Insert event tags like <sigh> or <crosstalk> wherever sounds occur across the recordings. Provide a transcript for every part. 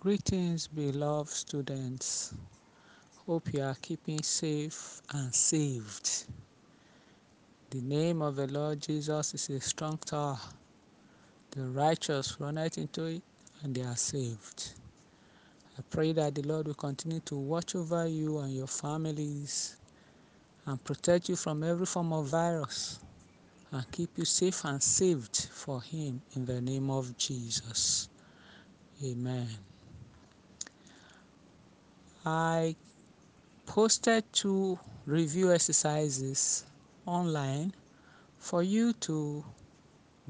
Greetings, beloved students. Hope you are keeping safe and saved. The name of the Lord Jesus is a strong tower. The righteous run out into it and they are saved. I pray that the Lord will continue to watch over you and your families and protect you from every form of virus and keep you safe and saved for Him in the name of Jesus. Amen. I posted two review exercises online for you to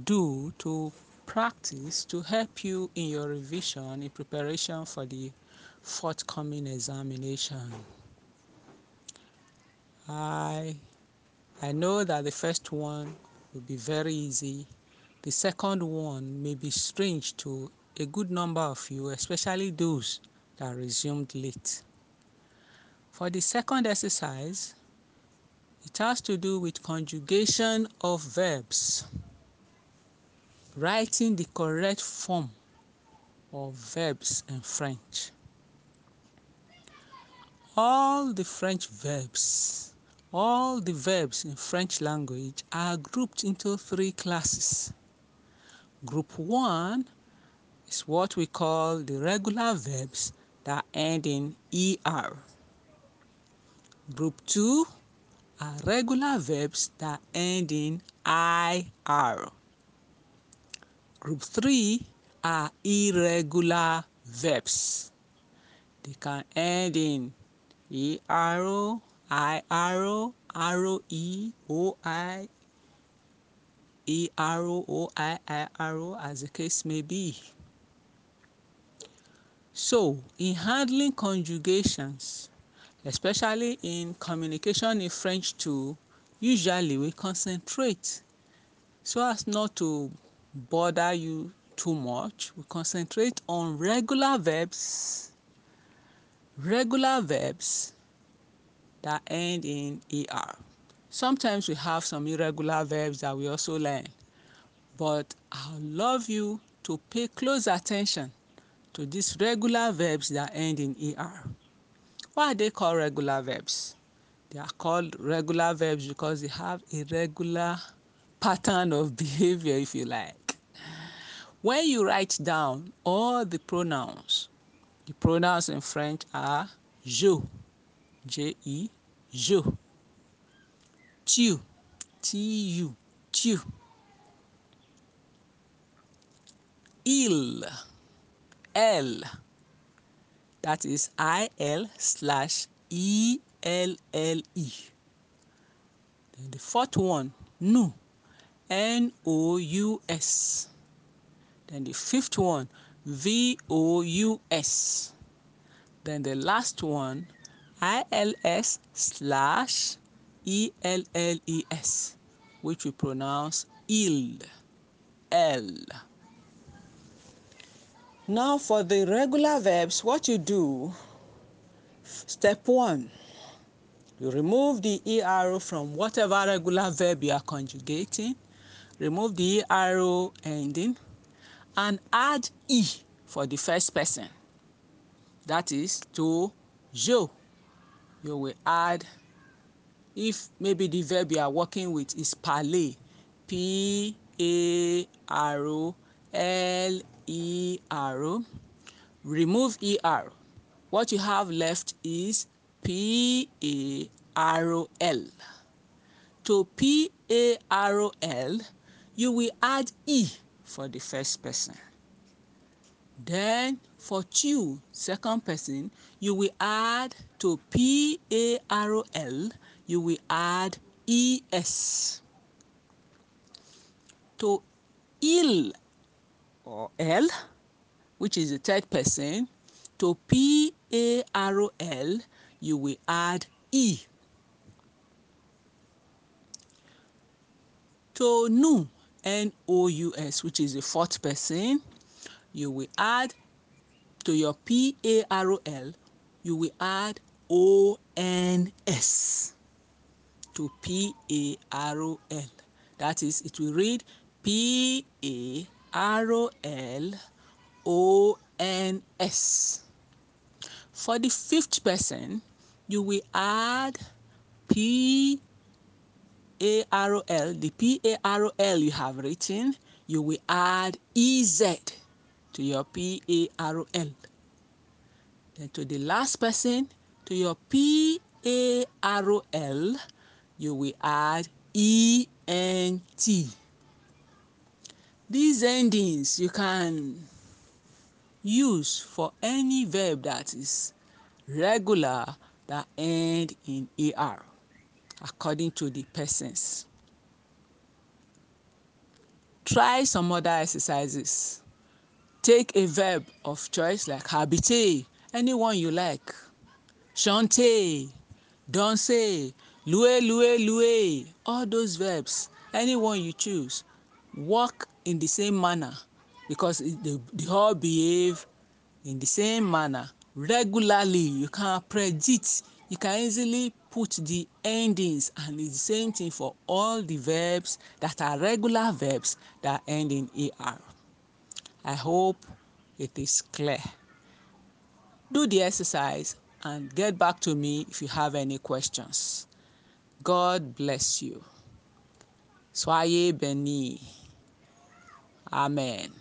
do to practice to help you in your revision in preparation for the forthcoming examination. I I know that the first one will be very easy. The second one may be strange to a good number of you, especially those that resumed late. For the second exercise, it has to do with conjugation of verbs. Writing the correct form of verbs in French. All the French verbs, all the verbs in French language are grouped into three classes. Group 1 is what we call the regular verbs that end in ER. Group 2 are regular verbs that end in IR. Group 3 are irregular verbs. They can end in ERO, IRO, ROE, OI, ERO, OIIRO, as the case may be. So, in handling conjugations, especially in communication in French too, usually we concentrate so as not to bother you too much. We concentrate on regular verbs, regular verbs that end in ER. Sometimes we have some irregular verbs that we also learn, but I love you to pay close attention to these regular verbs that end in ER. Why are they called regular verbs? They are called regular verbs because they have a regular pattern of <laughs> behavior, if you like. When you write down all the pronouns, the pronouns in French are je, J-E, je, tu, T-U, tu, il, elle, that is I-L slash E-L-L-E. Then the fourth one, nous, N-O-U-S. Then the fifth one, V-O-U-S. Then the last one, I-L-S slash E-L-L-E-S, which we pronounce il, elle. Now for the regular verbs, what you do, step one, you remove the ER from whatever regular verb you are conjugating, remove the ER ending, and add E for the first person. That is to je. You will add, if maybe the verb you are working with is parler, P A R O L E R O, remove ER. What you have left is P A R O L. To P A R O L, you will add E for the first person. Then for tu, second person, you will add to P A R O L, you will add E S. To il or elle, which is the third person, to P A R O L, you will add E. To nous, N O U S, which is the fourth person, you will add to your P A R O L, you will add O N S to P A R O L. That is, it will read P A R O L O E-N-S. For the fifth person, you will add P A R O L, the P A R O L you have written, you will add E Z to your P A R O L. Then to the last person, to your P A R O L, you will add E N T. These endings you can use for any verb that is regular that end in ER according to the persons. Try some other exercises. Take a verb of choice like habite, anyone you like. Chante, danse, louer, louer, louer, all those verbs, anyone you choose. Work in the same manner because they, they all behave in the same manner regularly. You can predict, you can easily put the endings and it's the same thing for all the verbs that are regular verbs that end in er. I hope it is clear. Do the exercise and get back to me if you have any questions. God bless you. Soyez bénis. Amen.